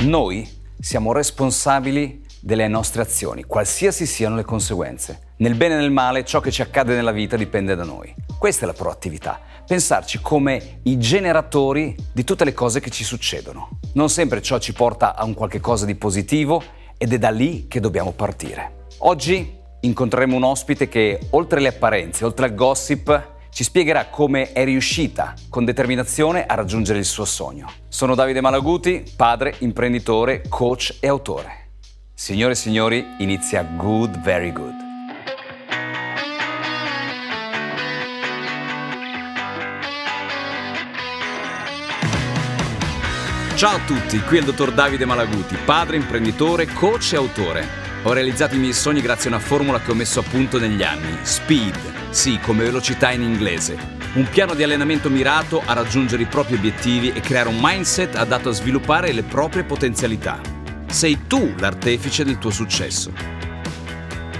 Noi siamo responsabili delle nostre azioni, qualsiasi siano le conseguenze. Nel bene e nel male, ciò che ci accade nella vita dipende da noi. Questa è la proattività, pensarci come i generatori di tutte le cose che ci succedono. Non sempre ciò ci porta a un qualche cosa di positivo ed è da lì che dobbiamo partire. Oggi incontreremo un ospite che, oltre alle apparenze, oltre al gossip, ci spiegherà come è riuscita con determinazione a raggiungere il suo sogno. Sono Davide Malaguti, padre, imprenditore, coach e autore. Signore e signori, inizia Good Very Good. Ciao a tutti, qui è il dottor Davide Malaguti, padre, imprenditore, coach e autore. Ho realizzato i miei sogni grazie a una formula che ho messo a punto negli anni, SPEED, sì, come velocità in inglese. Un piano di allenamento mirato a raggiungere i propri obiettivi e creare un mindset adatto a sviluppare le proprie potenzialità. Sei tu l'artefice del tuo successo.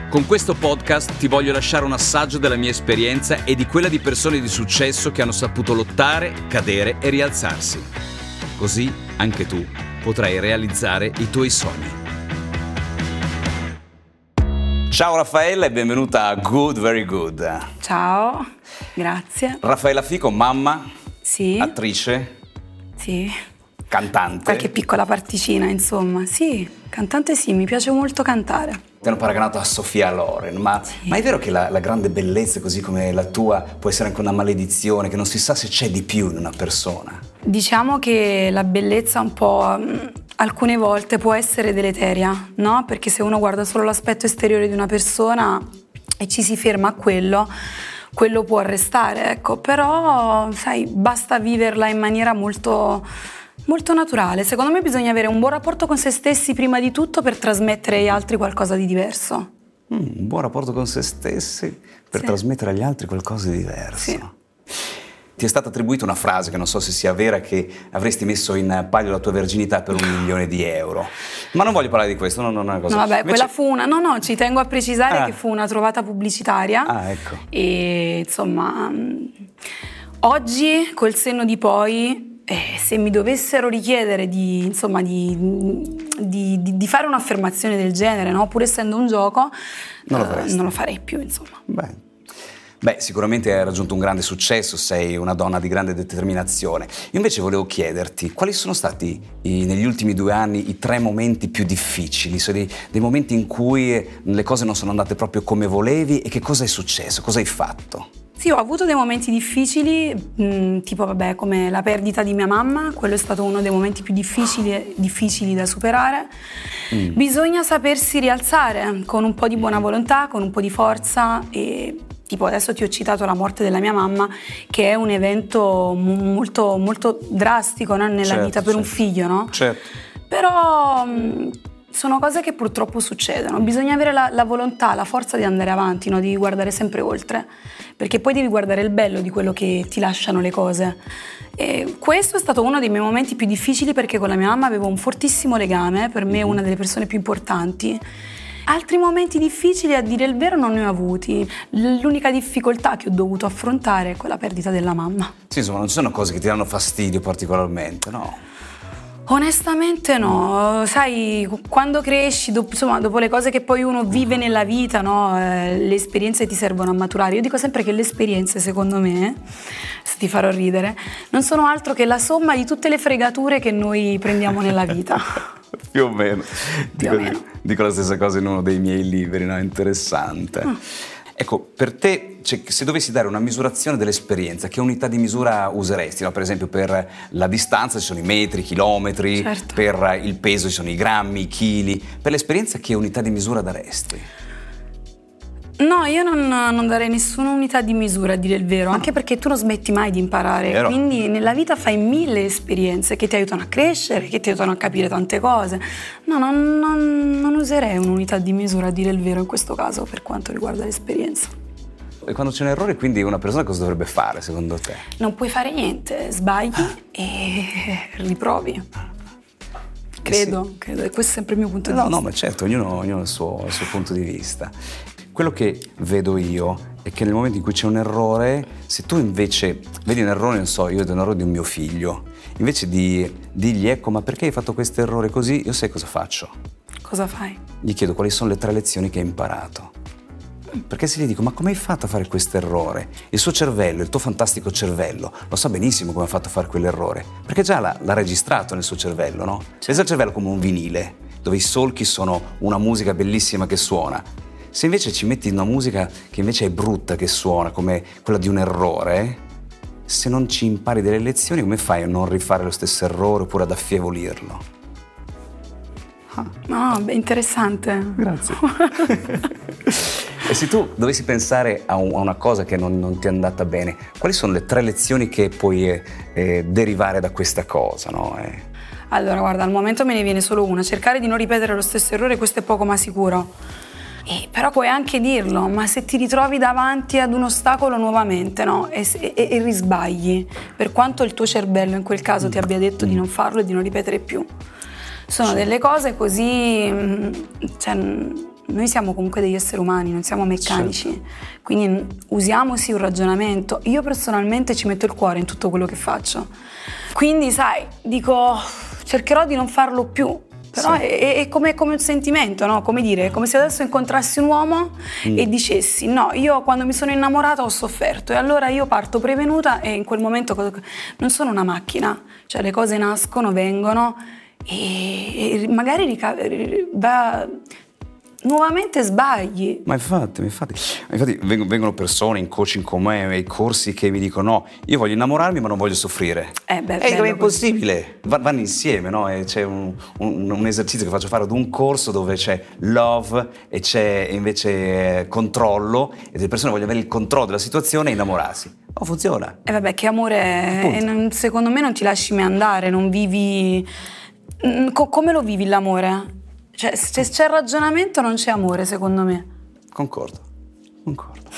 Con questo podcast ti voglio lasciare un assaggio della mia esperienza e di quella di persone di successo che hanno saputo lottare, cadere e rialzarsi. Così anche tu potrai realizzare i tuoi sogni. Ciao Raffaella e benvenuta a Good Very Good. Ciao, grazie. Raffaella Fico, mamma, Sì, attrice, sì. cantante. Qualche piccola particina, insomma. Sì, cantante sì, mi piace molto cantare. Ti hanno paragonato a Sofia Loren, ma, ma è vero che la, la grande bellezza così come la tua può essere anche una maledizione, che non si sa se c'è di più in una persona? Diciamo che la bellezza un po' mh, alcune volte può essere deleteria, no? Perché se uno guarda solo l'aspetto esteriore di una persona e ci si ferma a quello, quello può arrestare, ecco. Però, sai, basta viverla in maniera molto molto naturale. Secondo me bisogna avere un buon rapporto con se stessi prima di tutto per trasmettere agli altri qualcosa di diverso. Mm, un buon rapporto con se stessi per Sì. trasmettere agli altri qualcosa di diverso. Sì. Ti è stata attribuita una frase che non so se sia vera, che avresti messo in palio la tua verginità per un milione di euro. Ma non voglio parlare di questo, no, non è una cosa. No, vabbè, Invece- quella fu una. No, no, ci tengo a precisare Ah. che fu una trovata pubblicitaria. Ah, ecco. E insomma, oggi col senno di poi, eh, se mi dovessero richiedere di, insomma, di, di- di- fare un'affermazione del genere, no? pur essendo un gioco, Non lo eh, non lo farei più, insomma. Beh. Beh, sicuramente hai raggiunto un grande successo, sei una donna di grande determinazione. Io invece volevo chiederti quali sono stati i- negli ultimi due anni i tre momenti più difficili, sono dei, dei momenti in cui le cose non sono andate proprio come volevi e che cosa è successo, cosa hai fatto? Sì, ho avuto dei momenti difficili, mh, tipo vabbè, come la perdita di mia mamma, quello è stato uno dei momenti più difficili, difficili da superare. Bisogna sapersi rialzare con un po' di buona volontà, con un po' di forza e tipo adesso ti ho citato la morte della mia mamma, che è un evento mo- molto, molto drastico no, nella Certo, vita per un certo. figlio, no? Certo. Però mh, sono cose che purtroppo succedono. Bisogna avere la, la volontà, la forza di andare avanti, no? di guardare sempre oltre. Perché poi devi guardare il bello di quello che ti lasciano le cose. E questo è stato uno dei miei momenti più difficili perché con la mia mamma avevo un fortissimo legame, per me è una delle persone più importanti. Altri momenti difficili, a dire il vero, non ne ho avuti. L'unica difficoltà che ho dovuto affrontare è quella perdita della mamma. Sì, insomma, non ci sono cose che ti danno fastidio particolarmente, no? Onestamente no, sai, quando cresci, dopo, insomma, dopo le cose che poi uno vive nella vita, no, eh, le esperienze ti servono a maturare. Io dico sempre che le esperienze, secondo me, se ti farò ridere, non sono altro che la somma di tutte le fregature che noi prendiamo nella vita. Più o meno. Dico, o meno. dico la stessa cosa in uno dei miei libri, no? Interessante. Ah. Ecco, per te, cioè, se dovessi dare una misurazione dell'esperienza, che unità di misura useresti? no? Per esempio, per la distanza ci sono i metri, i chilometri, Certo. per il peso ci sono i grammi, i chili. Per l'esperienza, che unità di misura daresti? No, io non, non darei nessuna unità di misura, a dire il vero, anche perché tu non smetti mai di imparare. Vero. Quindi nella vita fai mille esperienze che ti aiutano a crescere, che ti aiutano a capire tante cose. No, non, non- non userei un'unità di misura, a dire il vero, in questo caso, per quanto riguarda l'esperienza. E quando c'è un errore, quindi una persona cosa dovrebbe fare, secondo te? Non puoi fare niente, sbagli e riprovi. Credo, credo, e questo è sempre il mio punto di No, vista. no, ma certo, ognuno, ognuno ha il suo, il suo punto di vista. Quello che vedo io è che nel momento in cui c'è un errore, se tu invece vedi un errore, non so, io vedo un errore di un mio figlio, invece di dirgli ecco ma perché hai fatto questo errore così, io sai cosa faccio? Cosa fai? Gli chiedo quali sono le tre lezioni che hai imparato. Perché se gli dico, ma come hai fatto a fare questo errore? Il suo cervello, il tuo fantastico cervello, lo sa benissimo come ha fatto a fare quell'errore, perché già l'ha, l'ha registrato nel suo cervello, no? Pensa al cervello come un vinile, dove i solchi sono una musica bellissima che suona. Se invece ci metti una musica che invece è brutta che suona, come quella di un errore, se non ci impari delle lezioni, come fai a non rifare lo stesso errore oppure ad affievolirlo? Ah, beh, interessante. Grazie. e se tu dovessi pensare a, un, a una cosa che non, non, ti è andata bene, quali sono le tre lezioni che puoi eh, eh, derivare da questa cosa? No? Eh. Allora, guarda, al momento me ne viene solo una, cercare di non ripetere lo stesso errore, questo è poco ma sicuro. Eh, però puoi anche dirlo, ma se ti ritrovi davanti ad un ostacolo nuovamente no? e, e, e, risbagli, per quanto il tuo cervello in quel caso ti abbia detto di non farlo e di non ripetere più, sono delle cose così... Mm, cioè, noi siamo comunque degli esseri umani, non siamo meccanici, certo. quindi usiamosi un ragionamento. Io personalmente ci metto il cuore in tutto quello che faccio. Quindi, sai, dico, cercherò di non farlo più, però sì. è, è, come, come, un sentimento, no? Come dire, come se adesso incontrassi un uomo mm. e dicessi: No, io quando mi sono innamorata ho sofferto e allora io parto prevenuta e in quel momento non sono una macchina, cioè le cose nascono, vengono e, magari rica- va, nuovamente sbagli. Ma infatti, infatti, infatti vengono persone in coaching con me, nei corsi che mi dicono no, io voglio innamorarmi ma non voglio soffrire. Eh beh, è, è impossibile, vanno insieme, no? E c'è un, un, un, esercizio che faccio fare ad un corso dove c'è love e c'è invece controllo e le persone vogliono avere il controllo della situazione e innamorarsi. Non funziona. E eh vabbè, che amore, eh, secondo me non ti lasci mai andare, non vivi... Mm, come lo vivi l'amore? Cioè, se c'è ragionamento non c'è amore, secondo me. Concordo, concordo.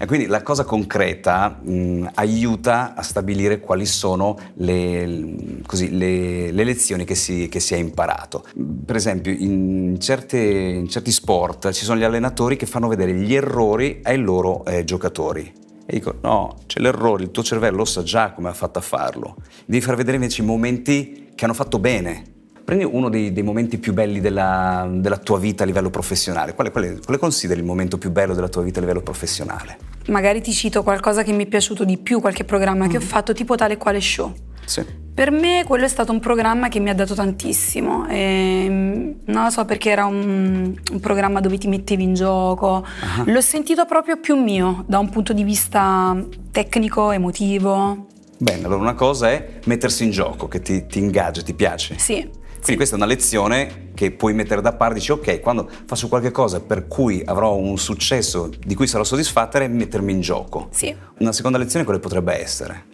E quindi la cosa concreta mh, aiuta a stabilire quali sono le, così, le, le lezioni che si, che si, è imparato. Per esempio, in, certe, in, certi sport ci sono gli allenatori che fanno vedere gli errori ai loro eh, giocatori. E dico, no, c'è l'errore, il tuo cervello lo sa già come ha fatto a farlo. Devi far vedere invece i momenti che hanno fatto bene, Prendi uno dei, dei momenti più belli della, della, tua vita a livello professionale. Quale, quale, quale consideri il momento più bello della tua vita a livello professionale? Magari ti cito qualcosa che mi è piaciuto di più, qualche programma mm. che ho mm. fatto, tipo tale quale show. Sì. Per me quello è stato un programma che mi ha dato tantissimo. E, mm, non lo so perché era un, un, programma dove ti mettevi in gioco. Uh-huh. L'ho sentito proprio più mio da un punto di vista tecnico, emotivo. Bene, allora una cosa è mettersi in gioco, che ti, ti ingaggia, ti piace. Sì. Quindi questa è una lezione che puoi mettere da parte, dici ok, quando faccio qualche cosa per cui avrò un successo di cui sarò soddisfatta è mettermi in gioco. Sì. Una seconda lezione quale potrebbe essere?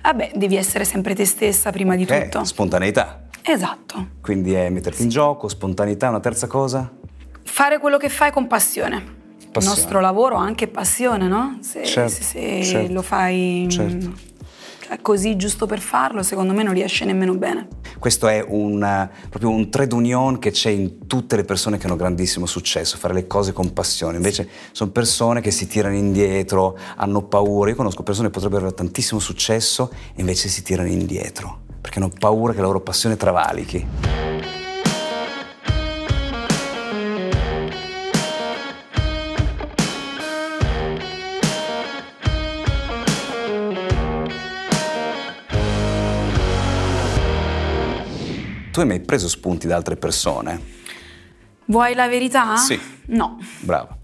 Vabbè, devi essere sempre te stessa prima okay. di tutto. Spontaneità. Esatto. Quindi è metterti sì. in gioco, spontaneità, una terza cosa? Fare quello che fai con passione. passione. Il nostro lavoro ha anche passione, no? Se, certo, se, se certo. lo fai certo così giusto per farlo, secondo me non riesce nemmeno bene. Questo è un, proprio un trade union che c'è in tutte le persone che hanno grandissimo successo, fare le cose con passione. Invece sono persone che si tirano indietro, hanno paura. Io conosco persone che potrebbero avere tantissimo successo e invece si tirano indietro perché hanno paura che la loro passione travalichi. Tu hai mai preso spunti da altre persone? Vuoi la verità? Sì. No. Bravo.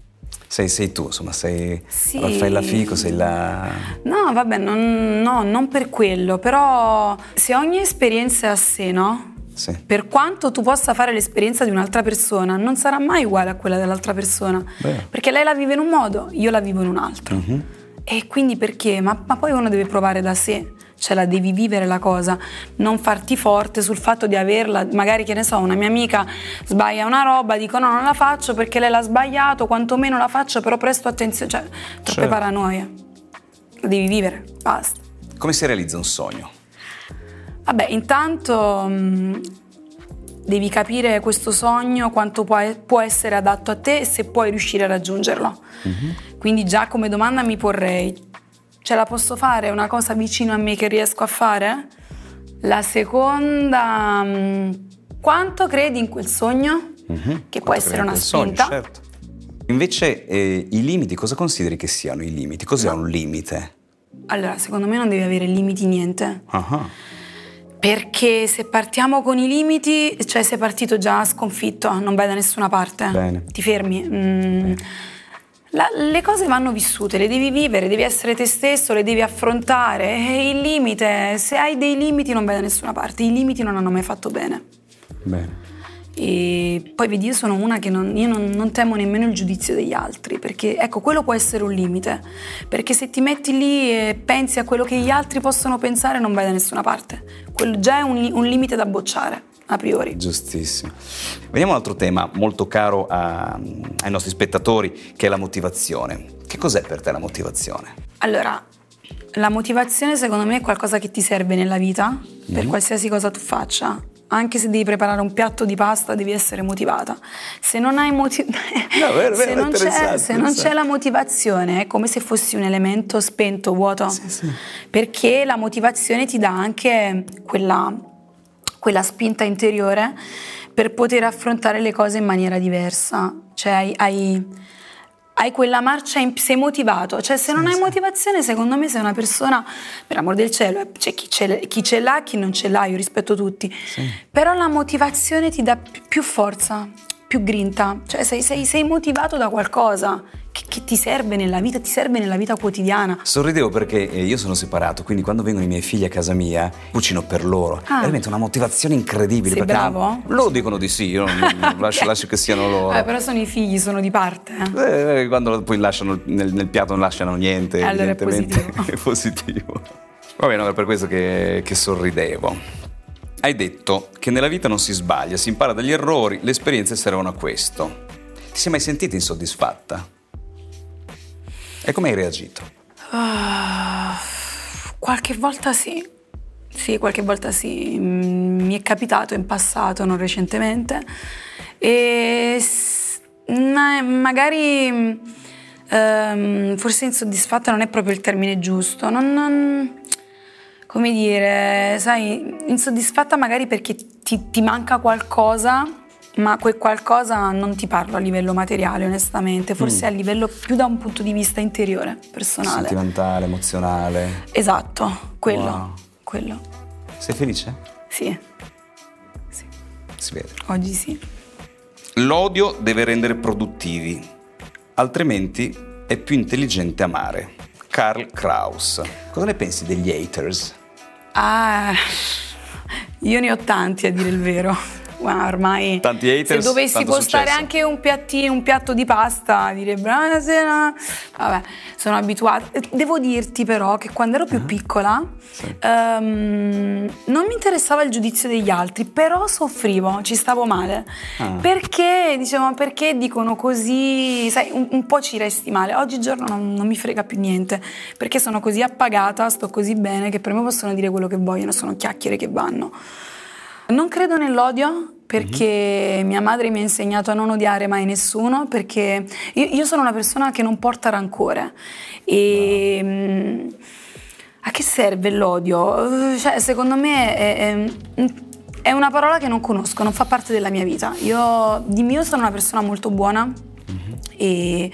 Sei, sei, tu, insomma, sei sì. Raffaella Fico, sei la... No, vabbè, non, no, non per quello, però se ogni esperienza è a sé, no? Sì. Per quanto tu possa fare l'esperienza di un'altra persona, non sarà mai uguale a quella dell'altra persona. Beh. Perché lei la vive in un modo, io la vivo in un altro. Mm-hmm. E quindi perché? Ma, ma poi uno deve provare da sé ce la devi vivere la cosa, non farti forte sul fatto di averla, magari che ne so, una mia amica sbaglia una roba, dico no, non la faccio perché lei l'ha sbagliato, quantomeno la faccio, però presto attenzione, cioè troppe certo. paranoie. La devi vivere, basta. Come si realizza un sogno? Vabbè, intanto mh, mm, devi capire questo sogno, quanto può, può essere adatto a te e se puoi riuscire a raggiungerlo. Mm-hmm. Quindi già come domanda mi porrei, ce la posso fare? È una cosa vicino a me che riesco a fare? La seconda, mm, quanto credi in quel sogno? Mm-hmm. Che può essere una spinta. Sogno, certo. Invece eh, i limiti, cosa consideri che siano i limiti? Cos'è no. un limite? Allora, secondo me non devi avere limiti niente. Uh-huh. Perché se partiamo con i limiti, cioè sei partito già sconfitto, non vai da nessuna parte. Bene. Ti fermi. Mm. La, le cose vanno vissute, le devi vivere, devi essere te stesso, le devi affrontare. E il limite, se hai dei limiti non vai da nessuna parte, i limiti non hanno mai fatto bene. Bene. E poi vedi, io sono una che non, io non, non, temo nemmeno il giudizio degli altri, perché ecco, quello può essere un limite, perché se ti metti lì e pensi a quello che gli altri possono pensare non vai da nessuna parte, quello già è un, un limite da bocciare. A priori. Giustissimo. Vediamo un altro tema molto caro a, ai nostri spettatori, che è la motivazione. Che cos'è per te la motivazione? Allora, la motivazione secondo me è qualcosa che ti serve nella vita, per mm. qualsiasi cosa tu faccia anche se devi preparare un piatto di pasta devi essere motivata. Se non hai motiv- no, vero, se, non c'è, se non c'è la motivazione è come se fossi un elemento spento, vuoto, sì, sì. perché la motivazione ti dà anche quella, quella spinta interiore per poter affrontare le cose in maniera diversa. Cioè hai, hai hai quella marcia, in, sei motivato, cioè se non sì, hai sì. motivazione secondo me sei una persona, per amor del cielo, eh, c'è chi ce, chi ce l'ha, chi non ce l'ha, io rispetto tutti, sì. però la motivazione ti dà più forza, più grinta, cioè sei, sei, sei motivato da qualcosa che, che, ti serve nella vita, ti serve nella vita quotidiana. Sorridevo perché eh, io sono separato, quindi quando vengono i miei figli a casa mia, cucino per loro. Ah. È veramente una motivazione incredibile. Sei bravo? Loro dicono di sì, io non, lascio, lascio, che siano loro. Eh, però sono i figli, sono di parte. Eh, eh quando poi lasciano nel, nel, piatto non lasciano niente, allora evidentemente è positivo. è positivo. Va bene, è per questo che, che sorridevo. Hai detto che nella vita non si sbaglia, si impara dagli errori, le esperienze servono a questo. Ti sei mai sentita insoddisfatta? E come hai reagito? Uh, qualche volta sì. Sì, qualche volta sì. Mi è capitato in passato, non recentemente. E magari um, forse insoddisfatta non è proprio il termine giusto. Non, non, come dire, sai, insoddisfatta magari perché ti, ti manca qualcosa ma quel qualcosa non ti parlo a livello materiale, onestamente, forse mm. a livello più da un punto di vista interiore, personale. Sentimentale, emozionale. Esatto, quello. Wow. quello. Sei felice? Sì. sì. Si vede. Oggi sì. L'odio deve rendere produttivi, altrimenti è più intelligente amare. Karl Kraus. Cosa ne pensi degli haters? Ah, io ne ho tanti a dire il vero ma ormai tanti haters, se dovessi postare successo. anche un, piatti, un, piatto di pasta direbbe buonasera vabbè sono abituata devo dirti però che quando ero più uh-huh. piccola sì. um, non mi interessava il giudizio degli altri però soffrivo ci stavo male uh. perché dicevo perché dicono così sai un, un, po' ci resti male oggigiorno non, non mi frega più niente perché sono così appagata sto così bene che per me possono dire quello che vogliono sono chiacchiere che vanno non credo nell'odio perché mm-hmm. mia madre mi ha insegnato a non odiare mai nessuno perché io, io sono una persona che non porta rancore e wow. Mm, a che serve l'odio? Cioè, secondo me è, è, è, una parola che non conosco, non fa parte della mia vita. Io di mio sono una persona molto buona, e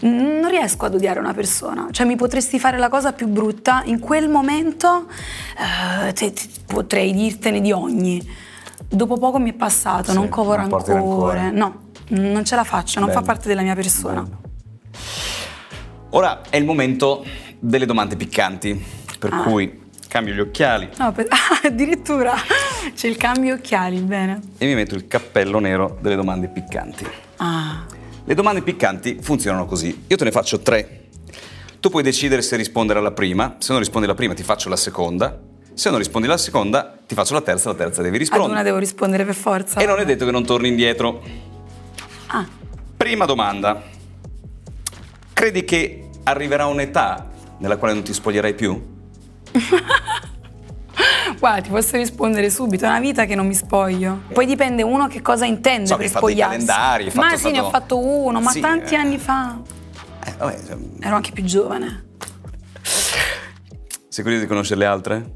non riesco ad odiare una persona, cioè mi potresti fare la cosa più brutta, in quel momento uh, te, te, potrei dirtene di ogni. Dopo poco mi è passato, sì, non covo rancore, no, non ce la faccio, non Bello. fa parte della mia persona. Bello. Ora è il momento delle domande piccanti, per ah. cui cambio gli occhiali. No, per... ah, addirittura c'è il cambio occhiali, bene. E mi metto il cappello nero delle domande piccanti. Ah. Le domande piccanti funzionano così. Io te ne faccio tre. Tu puoi decidere se rispondere alla prima. Se non rispondi alla prima ti faccio la seconda. Se non rispondi alla seconda ti faccio la terza, la terza devi rispondere. Ad una devo rispondere per forza. E non è detto che non torni indietro. Ah. Prima domanda. Credi che arriverà un'età nella quale non ti spoglierai più? qua ti posso rispondere subito, è una vita che non mi spoglio. Poi dipende uno che cosa intende So per fatto dei spogliarsi. calendari, fatto- ma sì, ne ho fatto- uno, ma Sì, tanti eh. anni fa. Eh, vabbè, cioè, Ero anche più giovane. sei curioso di conoscere le altre?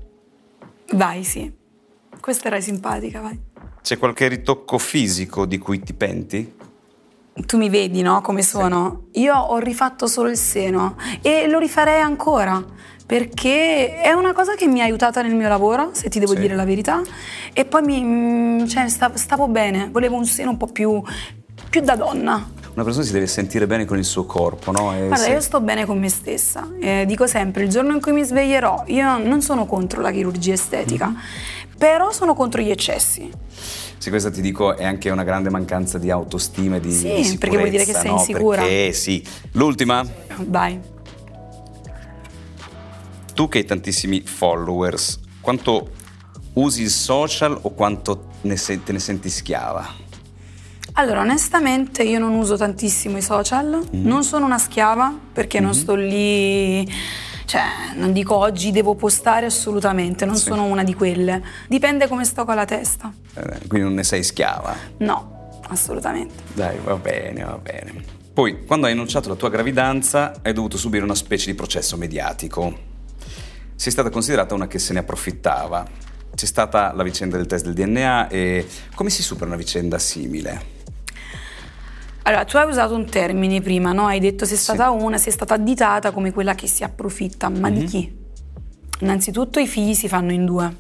Vai, sì. Questa era simpatica, vai. C'è qualche ritocco fisico di cui ti penti? Tu mi vedi, no? Come sono? Io ho rifatto solo il seno e lo rifarei ancora perché è una cosa che mi ha aiutata nel mio lavoro, se ti devo Sì. dire la verità. E poi mi, mm, cioè, sta- stavo bene, volevo un seno un po' più, più da donna. Una persona si deve sentire bene con il suo corpo, no? E Guarda, se- io sto bene con me stessa. Eh, dico sempre, il giorno in cui mi sveglierò, io non sono contro la chirurgia estetica, però sono contro gli eccessi. Sì, questa ti dico è anche una grande mancanza di autostima e di, Sì, sicurezza, perché vuol dire che sei no? insicura. Perché sì. L'ultima, Vai. Tu che hai tantissimi followers, quanto usi il social o quanto ne se- te ne senti schiava? Allora, onestamente io non uso tantissimo i social, Mm. non sono una schiava perché Mm-hmm. non sto lì, cioè non dico oggi devo postare assolutamente, non Sì. sono una di quelle. Dipende come sto con la testa. Eh, quindi non ne sei schiava? No, assolutamente. Dai, va bene, va bene. Poi, quando hai annunciato la tua gravidanza, hai dovuto subire una specie di processo mediatico. Sei stata considerata una che se ne approfittava. C'è stata la vicenda del test del DNA e come si supera una vicenda simile? Allora, tu hai usato un termine prima, no? Hai detto sei Sì. stata una, sei stata additata come quella che si approfitta, ma Mhm. di chi? Innanzitutto i figli si fanno in due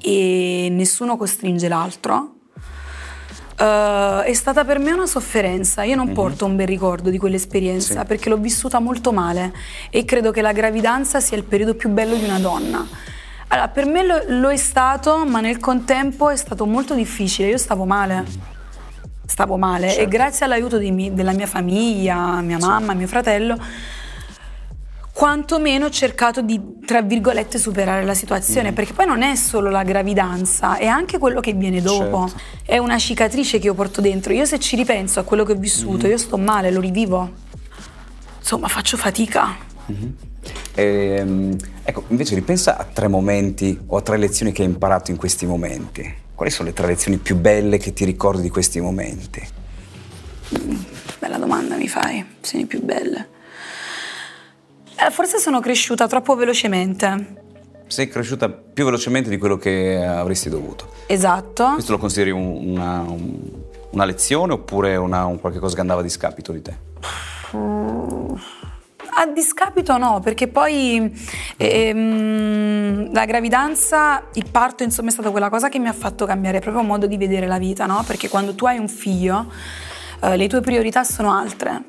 e nessuno costringe l'altro. Eh, è stata per me una sofferenza, io non porto un bel ricordo di quell'esperienza. Sì. perché l'ho vissuta molto male e credo che la gravidanza sia il periodo più bello di una donna. Allora, per me lo, lo è stato, ma nel contempo è stato molto difficile, io stavo male stavo male Certo. e grazie all'aiuto mi- della mia famiglia, mia mamma, mio fratello, quantomeno ho cercato di, tra virgolette, superare la Mm. situazione, perché poi non è solo la gravidanza, è anche quello che viene dopo. Certo. È una cicatrice che io porto dentro. Io se ci ripenso a quello che ho vissuto, Mm. io sto male, lo rivivo. Insomma, faccio fatica. Ehm, ecco, invece ripensa a tre momenti o a tre lezioni che hai imparato in questi momenti. Quali sono le tre lezioni più belle che ti ricordi di questi momenti? Bella domanda mi fai, lezioni più belle. Forse sono cresciuta troppo velocemente. Sei cresciuta più velocemente di quello che avresti dovuto. Esatto. Questo lo consideri un- una, un- una lezione oppure una, un qualche cosa che andava a discapito di te? A discapito no, perché poi ehm, la gravidanza, il parto insomma è stata quella cosa che mi ha fatto cambiare proprio modo di vedere la vita, no? Perché quando tu hai un figlio eh, le tue priorità sono altre.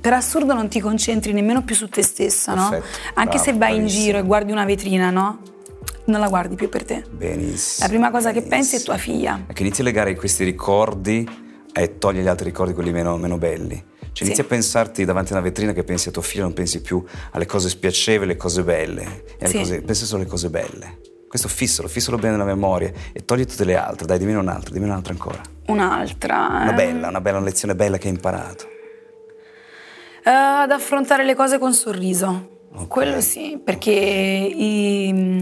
Per assurdo non ti concentri nemmeno più su te stessa, no? Perfetto, Anche bravo, se vai in bravissima. giro e guardi una vetrina, no? Non la guardi più per te. Benissimo. La prima cosa che pensi è benissimo. tua figlia. È che inizi a legare questi ricordi e togli gli altri ricordi, quelli meno, meno belli. Cioè Sì. inizi a pensarti davanti a una vetrina che pensi a tuo figlio, non pensi più alle cose spiacevoli, alle cose belle. Alle Sì. cose- pensi solo alle cose belle. Questo fissalo, fissalo bene nella memoria e togli tutte le altre. Dai, dimmi un'altra, dimmi un'altra ancora. Un'altra. Una eh. bella, una bella lezione bella che hai imparato. Eh, ad affrontare le cose con sorriso. Ok. Quello sì, perché i-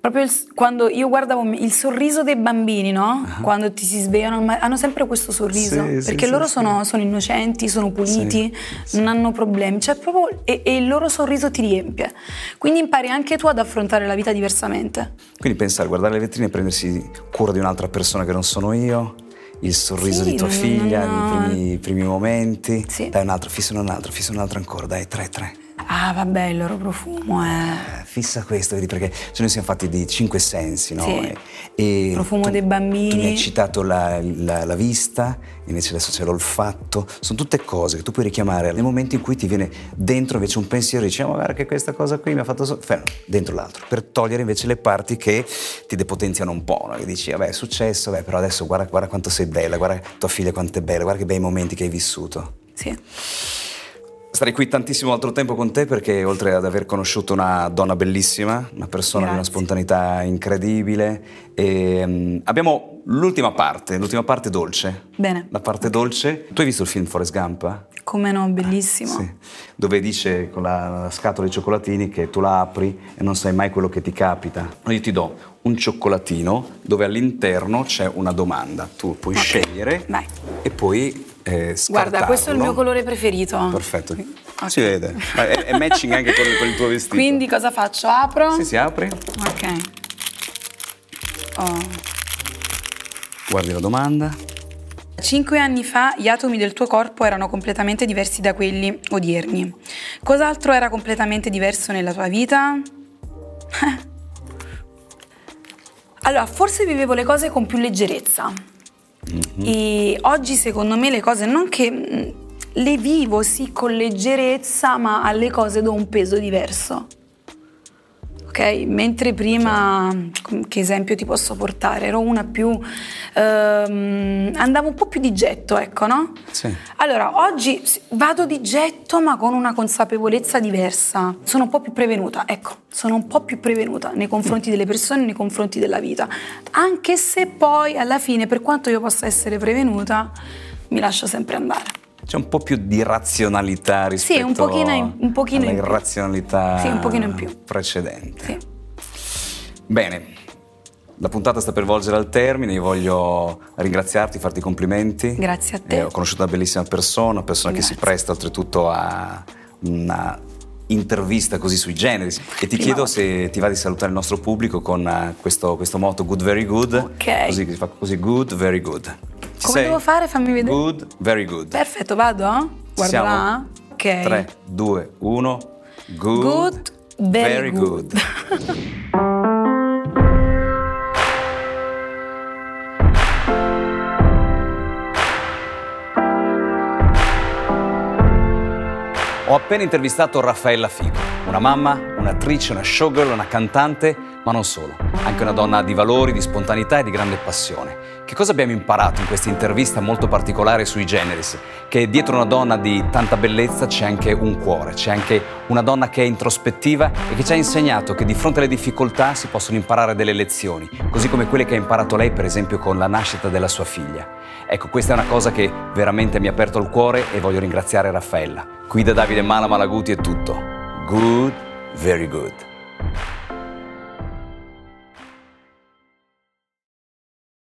proprio il- quando io guardavo il sorriso dei bambini, no? Quando ti si svegliano, hanno sempre questo sorriso. Sì, perché sì, loro sì. sono, sono innocenti, sono puliti, non hanno problemi. Cioè, proprio, e, e il loro sorriso ti riempie. Quindi impari anche tu ad affrontare la vita diversamente. Quindi pensare, guardare le vetrine e prendersi cura di un'altra persona che non sono io, il sorriso Sì, di tua non- figlia, non- i primi, primi momenti. Sì. Dai un altro, fissa un altro, fissa un altro ancora, dai, tre, tre. Ah, vabbè, il loro profumo è. Fissa questo, vedi, perché cioè noi siamo fatti di cinque sensi, no? Sì. E, e Profumo tu- dei bambini. Tu mi hai citato la, la- la vista, invece adesso c'è l'olfatto. Sono tutte cose che tu puoi richiamare nel momento in cui ti viene dentro invece un pensiero e dici, "Ah, ma guarda che questa cosa qui mi ha fatto... So-", fermo, dentro l'altro, per togliere invece le parti che ti depotenziano un po', no? Che dici, vabbè, è successo, vabbè, però adesso guarda, guarda quanto sei bella, guarda tua figlia quanto è bella, guarda che bei momenti che hai vissuto. Sì. Starei qui tantissimo altro tempo con te perché oltre ad aver conosciuto una donna bellissima, una persona di una Grazie. spontaneità incredibile, e, mm, abbiamo l'ultima parte, l'ultima parte dolce. Bene. La parte dolce. Tu hai visto il film Forrest Gump? Come no, bellissimo. Sì. Dove dice con la scatola di cioccolatini che tu la apri e non sai mai quello che ti capita. Io ti do un cioccolatino dove all'interno c'è una domanda. Tu puoi Ok, scegliere vai. e poi eh, Guarda, questo è il mio colore preferito. Perfetto. Ok. Si vede. È, è matching anche con, con il tuo vestito. Quindi cosa faccio? Apro? Sì, si apre, Ok. Oh. guardi la domanda. Cinque anni fa gli atomi del tuo corpo erano completamente diversi da quelli odierni. Cos'altro era completamente diverso nella tua vita? Allora, forse vivevo le cose con più leggerezza. E oggi secondo me le cose non che mh, le vivo sì con leggerezza, ma alle cose do un peso diverso. Mentre prima, com- che esempio ti posso portare? Ero una più. ehm, andavo un po' più di getto, ecco, no? Sì. Allora, oggi vado di getto, ma con una consapevolezza diversa. Sono un po' più prevenuta, ecco, sono un po' più prevenuta nei confronti delle persone, nei confronti della vita. Anche se poi, alla fine, per quanto io possa essere prevenuta, mi lascio sempre andare. C'è un po' più di razionalità rispetto un pochino in- un pochino alla irrazionalità Sì, un pochino in più. precedente. Sì. Bene, la puntata sta per volgere al termine, io voglio ringraziarti, farti i complimenti. Grazie a te. Eh, ho conosciuto una bellissima persona, una persona che si Grazie. presta oltretutto a una intervista così sui generi e ti chiedo se ti va di salutare il nostro pubblico con eh, questo, questo motto good very good Ok. così così good very good Ci Come sei? devo fare? Fammi vedere. good very good Perfetto, vado? Guarda siamo? là. Ok. 3 2 1 good, Good, very good. Ho appena intervistato Raffaella Fico, una mamma, un'attrice, una showgirl, una cantante, ma non solo, anche una donna di valori, di spontaneità e di grande passione. Che cosa abbiamo imparato in questa intervista molto particolare sui generis? Che dietro una donna di tanta bellezza c'è anche un cuore, c'è anche una donna che è introspettiva e che ci ha insegnato che di fronte alle difficoltà si possono imparare delle lezioni, così come quelle che ha imparato lei per esempio con la nascita della sua figlia. Ecco, questa è una cosa che veramente mi ha aperto il cuore e voglio ringraziare Raffaella. Qui da Davide Mala Malaguti è tutto. Good, very good.